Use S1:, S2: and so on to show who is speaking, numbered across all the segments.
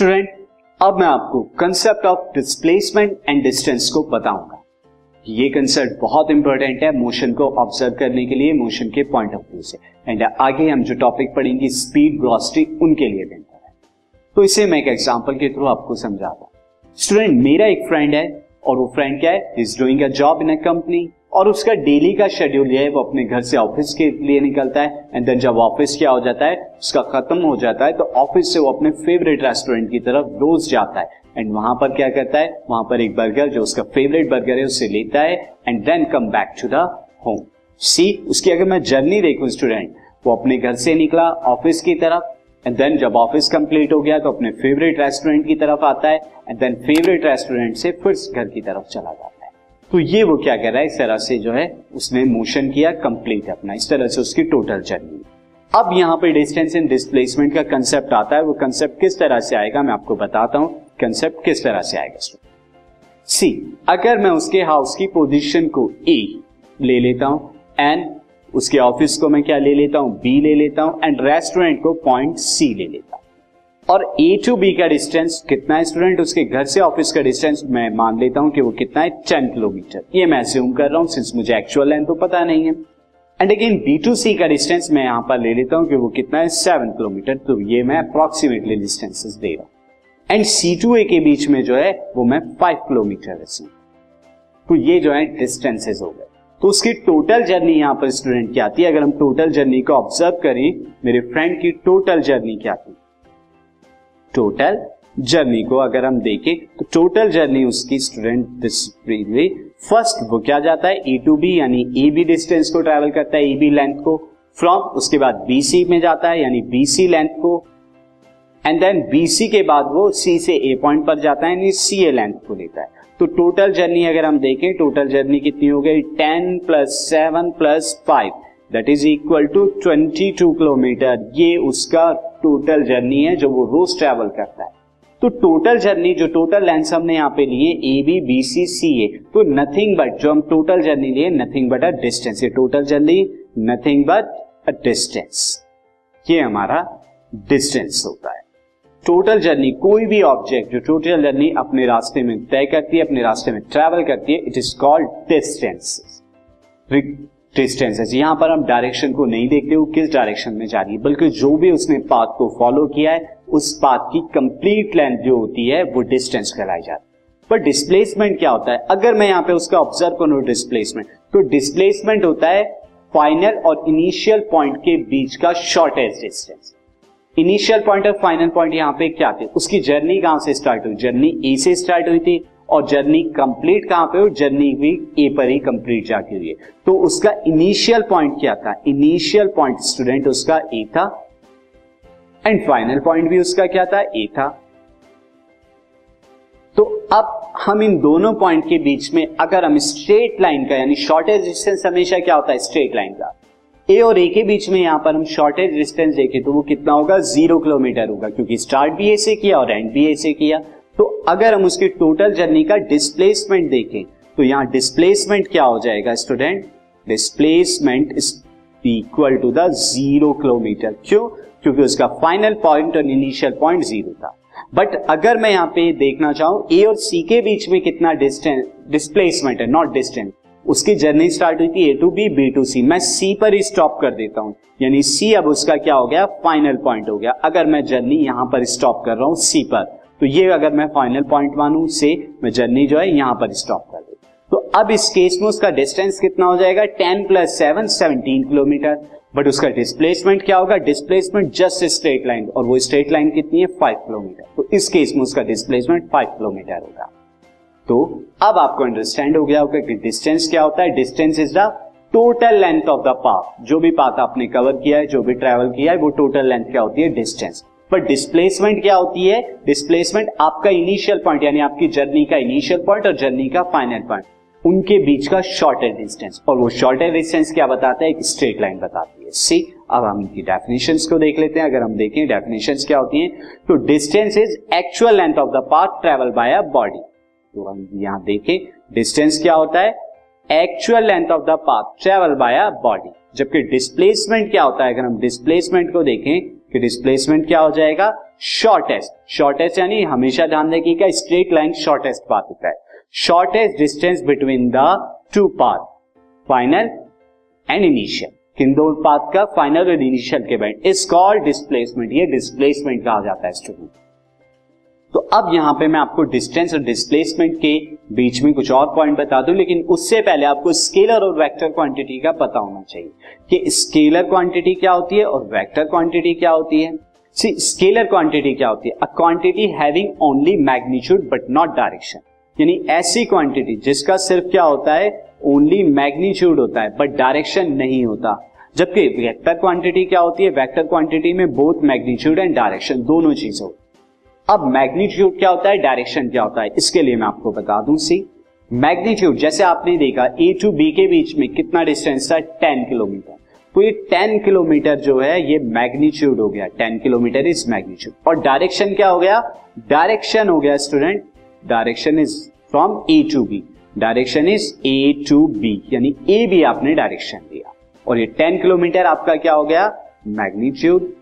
S1: Student अब मैं आपको concept of displacement and distance को बताऊँगा। ये कंसेप्ट बहुत इंपॉर्टेंट है मोशन को ऑब्ज़र्व करने के लिए मोशन के पॉइंट ऑफ़ व्यू से। एंड आगे हम जो टॉपिक पढ़ेंगे स्पीड वेलोसिटी उनके लिए बेहतर है। तो इसे मैं एक एग्जांपल के थ्रू आपको समझाता हूँ। स्टूडेंट मेरा एक फ्रेंड है और वो फ्रेंड क्या है? Is doing a job in a company और उसका डेली का शेड्यूल है, वो अपने घर से ऑफ़िस के लिए निकलता है एंड देन जब ऑफ़िस क्या हो जाता है, उसका खत्म हो जाता है तो ऑफ़िस से वो अपने फेवरेट रेस्टोरेंट की तरफ़ रोज जाता है। एंड वहाँ पर क्या करता है, वहाँ पर एक बर्गर जो उसका फेवरेट बर्गर है, उसे लेता है and then come back to the home C उसकी अगर मैं जर्नी देखूँ स्टूडेंट वो अपने घर से निकला ऑफ़िस की तरफ़ एंड देन जब ऑफ़िस कंप्लीट हो गया तो अपने फेवरेट रेस्टोरेंट की तरफ़ आता है एंड देन फेवरेट रेस्टोरेंट से फिर घर की तरफ़ चला जाता है। तो ये वो क्या कह रहा है? इस तरह से जो है, उसने मोशन किया कंप्लीट अपना। इस तरह से उसकी टोटल जर्नी अब यहाँ पे डिस्टेंस एंड डिस्प्लेसमेंट का कंसेप्ट आता है। वो कंसेप्ट किस तरह से आएगा, मैं आपको बताता हूँ। कंसेप्ट किस तरह से आएगा सी अगर मैं उसके हाउस की पोजीशन को ए ले लेता हूँ एंड उसके ऑफ़िस को मैं क्या ले लेता हूँ? बी ले लेता हूँ एंड रेस्टोरेंट को पॉइंट सी ले लेता हूँ। और ए टू बी का डिस्टेंस कितना है स्टूडेंट उसके घर से ऑफ़िस का डिस्टेंस मैं मान लेता हूँ कि वो कितना है? टेन किलोमीटर ये मैं अज्यूम कर रहा हूँ सिंस मुझे एक्चुअल लेंथ तो पता नहीं है। And again B to C का डिस्टेंस मैं यहाँ पर ले लेता हूँ कि वो कितना है? सेवन किलोमीटर तो ये मैं अप्रोक्सीमेटली डिस्टेंसेस दे रहा हूँ। एंड सी टू ए के बीच में जो है, वो मैं फाइव किलोमीटर तो ये जो है डिस्टेंसेस हो गए। तो उसकी टोटल जर्नी यहाँ पर स्टूडेंट क्या आती है। अगर हम टोटल जर्नी को ऑब्ज़र्व करें, मेरे फ्रेंड की टोटल जर्नी क्या थी? टोटल जर्नी को अगर हम देखें तो टोटल जर्नी उसकी स्टूडेंट फ़र्स्ट वो क्या जाता है? ए टू बी यानी ए बी डिस्टेंस को ट्रेवल करता है ए बी लेंथ को। फ्रॉम उसके बाद बी सी में जाता है, यानी बी सी लेंथ को। एंड देन बी सी के बाद वो सी से ए पॉइंट पर जाता है, यानी सी ए लेंथ को लेता है। तो टोटल जर्नी अगर हम देखें टोटल जर्नी कितनी हो गई? Ten plus seven plus five that is equal to twenty two kilometre ये उसका टोटल जर्नी है, जो वो रोज ट्रेवल करता है। तो टोटल जर्नी जो टोटल लेंथ हमने यहाँ पे लिए ए बी बी सी सी ए तो नथिंग बट जो हम टोटल जर्नी लिए नथिंग बट अ डिस्टेंस ये total journey nothing but a distance ये हमारा डिस्टेंस होता है। टोटल जर्नी कोई भी ऑब्जेक्ट जो टोटल जर्नी अपने रास्ते में तय करती है, अपने रास्ते में ट्रेवल करती है it is called distance distances यहाँ पर हम डायरेक्शन को नहीं देखते वो किस डायरेक्शन में जा रही है, बल्कि जो भी उसने पाथ को फॉलो किया है, उस पाथ की कंप्लीट लेंथ जो होती है, वो डिस्टेंस कहलाई जाती है। पर डिस्प्लेसमेंट क्या होता है? अगर मैं यहाँ पे उसका ऑब्ज़र्व करूँ डिस्प्लेसमेंट तो डिस्प्लेसमेंट होता है फाइनल और इनिशियल पॉइंट के बीच का शॉर्टेस्ट डिस्टेंस इनिशियल पॉइंट और फाइनल पॉइंट यहाँ पे क्या थे? उसकी जर्नी कहाँ से स्टार्ट हुई? जर्नी ए से स्टार्ट हुई थी और जर्नी कंप्लीट कहाँ पे हुई? जर्नी भी ए पर ही कंप्लीट जाके हुई है तो उसका इनिशियल पॉइंट क्या था? इनिशियल पॉइंट स्टूडेंट उसका ए था। एंड फाइनल पॉइंट भी उसका क्या था? ए था। तो अब हम इन दोनों पॉइंट के बीच में अगर हम स्ट्रेट लाइन का, यानी शॉर्टेज डिस्टेंस हमेशा क्या होता है? स्ट्रेट लाइन का। ए और ए के बीच में यहाँ पर हम शॉर्टेज डिस्टेंस देखें तो वो कितना होगा? ज़ीरो किलोमीटर होगा, क्योंकि स्टार्ट भी ए से किया और एंड भी ए से किया। तो अगर हम उसकी टोटल जर्नी का डिस्प्लेसमेंट देखें तो यहाँ डिस्प्लेसमेंट क्या हो जाएगा student displacement is equal to the zero kilometre क्यों? क्योंकि उसका फाइनल पॉइंट और इनिशियल पॉइंट ज़ीरो था। बट अगर मैं यहाँ पे देखना चाहूँ ए और सी के बीच में कितना डिस्टेंस डिस्प्लेसमेंट है नॉट डिस्टेंस उसकी जर्नी स्टार्ट हुई थी A to B B to C मैं सी पर ही स्टॉप कर देता हूँ। यानी सी अब उसका क्या हो गया? फाइनल पॉइंट हो गया। अगर मैं जर्नी यहाँ पर स्टॉप कर रहा हूँ सी पर। तो ये अगर मैं फाइनल पॉइंट मानू, से मैं जर्नी जो है यहाँ पर स्टॉप कर दू। तो अब इस केस में उसका डिस्टेंस कितना हो जाएगा? Ten plus seven seventeen kilometre but उसका डिस्प्लेसमेंट क्या होगा? डिस्प्लेसमेंट जस्ट स्ट्रेट लाइन और वो स्ट्रेट लाइन कितनी है? फाइव किलोमीटर तो इस केस में उसका डिस्प्लेसमेंट फाइव किलोमीटर होगा। तो अब आपको अंडरस्टैंड हो गया होगा कि डिस्टेंस क्या होता है? Distance is the total length of the path जो भी पाथ आपने कवर किया है, जो भी ट्रेवल किया है, वो टोटल लेंथ क्या होती है? डिस्टेंस पर डिस्प्लेसमेंट क्या होती है? डिस्प्लेसमेंट आपका इनिशियल पॉइंट यानी आपकी जर्नी का इनिशियल पॉइंट और जर्नी का फाइनल पॉइंट उनके बीच का शॉर्टेज डिस्टेंस और वो शॉर्टेज डिस्टेंस क्या बताता है? एक स्ट्रेट लाइन बताती है. सी अब हम इनकी डेफिनेशन को देख लेते हैं। अगर हम देखें डेफिनेशन क्या होती है? तो distance is actual length of the path travel by a body तो हम यहाँ देखें डिस्टेंस क्या होता है? Actual length of the path travel by a body जबकि डिस्प्लेसमेंट क्या होता है? अगर हम डिस्प्लेसमेंट को देखें कि डिस्प्लेसमेंट क्या हो जाएगा? शॉर्टेस्ट शॉर्टेस्ट यानी हमेशा ध्यान रखिएगा स्ट्रेट लाइन शॉर्टेस्ट पाथ होता है। Shortest distance between the two path final and initial किन दो पाथ का? फाइनल एंड इनिशियल के बैंड इस कॉल्ड डिस्प्लेसमेंट ये डिस्प्लेसमेंट कहा जाता है स्टूडेंट तो अब यहाँ पे मैं आपको डिस्टेंस और डिस्प्लेसमेंट के बीच में कुछ और पॉइंट बता दूँ, लेकिन उससे पहले आपको स्केलर और वेक्टर क्वांटिटी का पता होना चाहिए कि स्केलर क्वांटिटी क्या होती है और वेक्टर क्वांटिटी क्या होती है। सी स्केलर क्वांटिटी क्या होती है? A quantity having only magnitude but not direction यानी ऐसी क्वांटिटी जिसका सिर्फ़ क्या होता है? ओनली मैग्नीट्यूड होता है बट डायरेक्शन नहीं होता। जबकि वेक्टर क्वांटिटी क्या होती है? वेक्टर क्वांटिटी में बोथ मैग्नीट्यूड एंड डायरेक्शन दोनों चीज़ होती अब मैग्नीट्यूड क्या होता है? डायरेक्शन क्या होता है? इसके लिए मैं आपको बता दूँ सी मैग्नीट्यूड जैसे आपने देखा ए टू बी के बीच में कितना डिस्टेंस था? टेन किलोमीटर तो ये टेन किलोमीटर जो है, ये मैग्नीट्यूड हो गया. टेन किलोमीटर इज़ मैग्नीट्यूड और डायरेक्शन क्या हो गया? डायरेक्शन हो गया student direction is from A to B direction is A to B यानी ए बी आपने डायरेक्शन दिया. और ये टेन किलोमीटर आपका क्या हो गया? मैग्नीट्यूड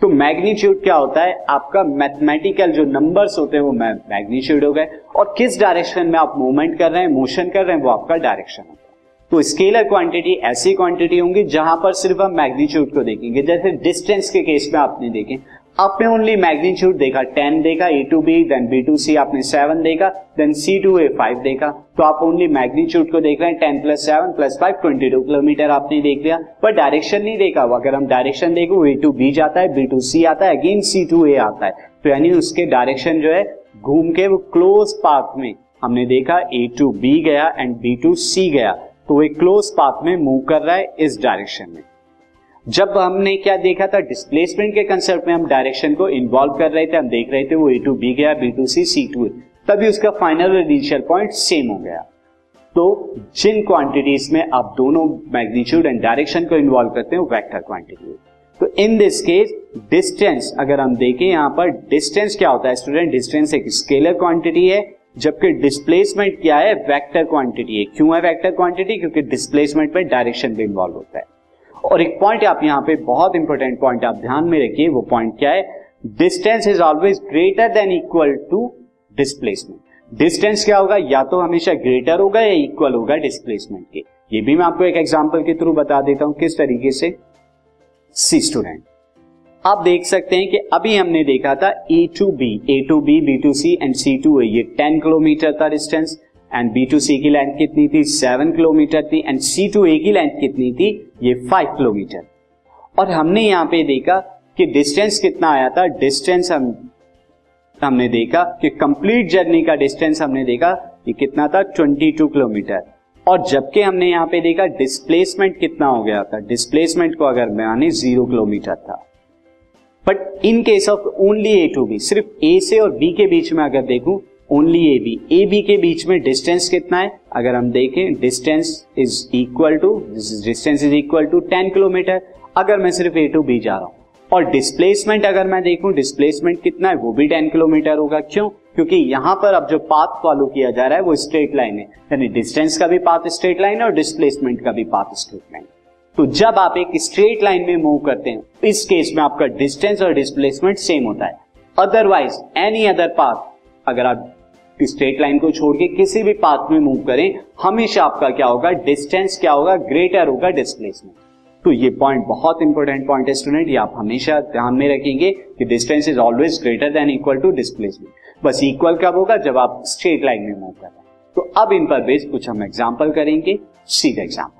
S1: तो मैग्नीट्यूड क्या होता है? आपका मैथमेटिकल जो नंबर्स होते हैं, वो मैग्नीट्यूड हो गए। और किस डायरेक्शन में आप मूवमेंट कर रहे हैं मोशन कर रहे हैं, वो आपका डायरेक्शन होता है। तो स्केलर क्वांटिटी ऐसी क्वांटिटी होंगी जहाँ पर सिर्फ़ हम मैग्नीट्यूड को देखेंगे। जैसे डिस्टेंस के केस में आपने देखें आपने ओनली मैग्नीट्यूड देखा टेन देखा A to B then B to C आपने सेवन देखा then C to A five देखा। तो आप ओनली मैग्नीट्यूड को देख रहे हैं ten plus seven plus five twenty two kilometre आपने देख लिया। पर डायरेक्शन नहीं देखा। अगर हम डायरेक्शन देखो ए टू बी जाता है बी टू सी आता है अगेन सी टू ए आता है। तो यानी उसके डायरेक्शन जो है, घूम के वो क्लोज पाथ में हमने देखा ए टू बी गया एंड बी टू सी गया। तो वो क्लोज पाथ में मूव कर रहा है इस डायरेक्शन में। जब हमने क्या देखा था डिस्प्लेसमेंट के कंसेप्ट में हम डायरेक्शन को इन्वॉल्व कर रहे थे, हम देख रहे थे वो ए टू बी गया B to C C to तभी उसका फाइनल इनिशियल पॉइंट सेम हो गया। तो जिन क्वांटिटीज में आप दोनों मैग्नीट्यूड एंड डायरेक्शन को इन्वॉल्व करते हैं वेक्टर क्वांटिटी तो इन दिस केस डिस्टेंस अगर हम देखें यहाँ पर डिस्टेंस क्या होता है स्टूडेंट डिस्टेंस एक स्केलर क्वांटिटी है, जबकि डिस्प्लेसमेंट क्या है वेक्टर क्वांटिटी है। क्यों है वेक्टर क्वांटिटी क्योंकि डिस्प्लेसमेंट में डायरेक्शन भी इन्वॉल्व होता है। और एक पॉइंट आप यहाँ पे बहुत इंपॉर्टेंट पॉइंट आप ध्यान में रखिए, वो पॉइंट क्या है? Distance is always greater than equal to displacement distance क्या होगा? या तो हमेशा ग्रेटर होगा या इक्वल होगा डिस्प्लेसमेंट के। ये भी मैं आपको एक एग्ज़ाम्पल के थ्रू बता देता हूँ, किस तरीके से? सी स्टूडेंट आप देख सकते हैं कि अभी हमने देखा था A to B A to B B to C and C to A ये टेन किलोमीटर था distance and B to C की लेंथ कितनी थी? सेवन किलोमीटर थी. एंड सी टू ए की लेंथ कितनी थी? ये फाइव किलोमीटर और हमने यहाँ पे देखा कि डिस्टेंस कितना आया था? डिस्टेंस हम, हमने देखा कि कंप्लीट जर्नी का डिस्टेंस हमने देखा कि कितना था? 22 किलोमीटर और जबकि हमने यहाँ पे देखा डिस्प्लेसमेंट कितना हो गया था? डिस्प्लेसमेंट को अगर माने ज़ीरो किलोमीटर था. But in case of only A to B सिर्फ़ ए से और बी के बीच में अगर देखूँ only A B A B के बीच में डिस्टेंस कितना है? अगर हम देखें distance is equal to distance is equal to ten kilometre अगर मैं सिर्फ़ ए टू बी जा रहा हूँ। और डिस्प्लेसमेंट अगर मैं देखूँ डिस्प्लेसमेंट कितना है? वो भी टेन किलोमीटर होगा। क्यों? क्योंकि यहाँ पर अब जो पाथ फॉलो किया जा रहा है, वो स्ट्रेट लाइन है। यानी डिस्टेंस का भी पाथ स्ट्रेट लाइन है और डिस्प्लेसमेंट का भी पाथ स्ट्रेट लाइन तो जब आप एक स्ट्रेट लाइन में मूव करते हैं, इस केस में आपका डिस्टेंस और डिस्प्लेसमेंट सेम होता है। अदरवाइज़ एनी अदर पाथ अगर आप स्ट्रेट लाइन को छोड़ के किसी भी पाथ में मूव करें, हमेशा आपका क्या होगा? डिस्टेंस क्या होगा? ग्रेटर होगा डिस्प्लेसमेंट तो ये पॉइंट बहुत इंपॉर्टेंट पॉइंट है स्टूडेंट ये आप हमेशा ध्यान में रखेंगे कि distance is always greater than equal to displacement बस इक्वल कब होगा? जब आप स्ट्रेट लाइन में मूव कर रहे हैं। तो अब इन पर बेस कुछ हम एग्ज़ाम्पल करेंगे। सीधे examples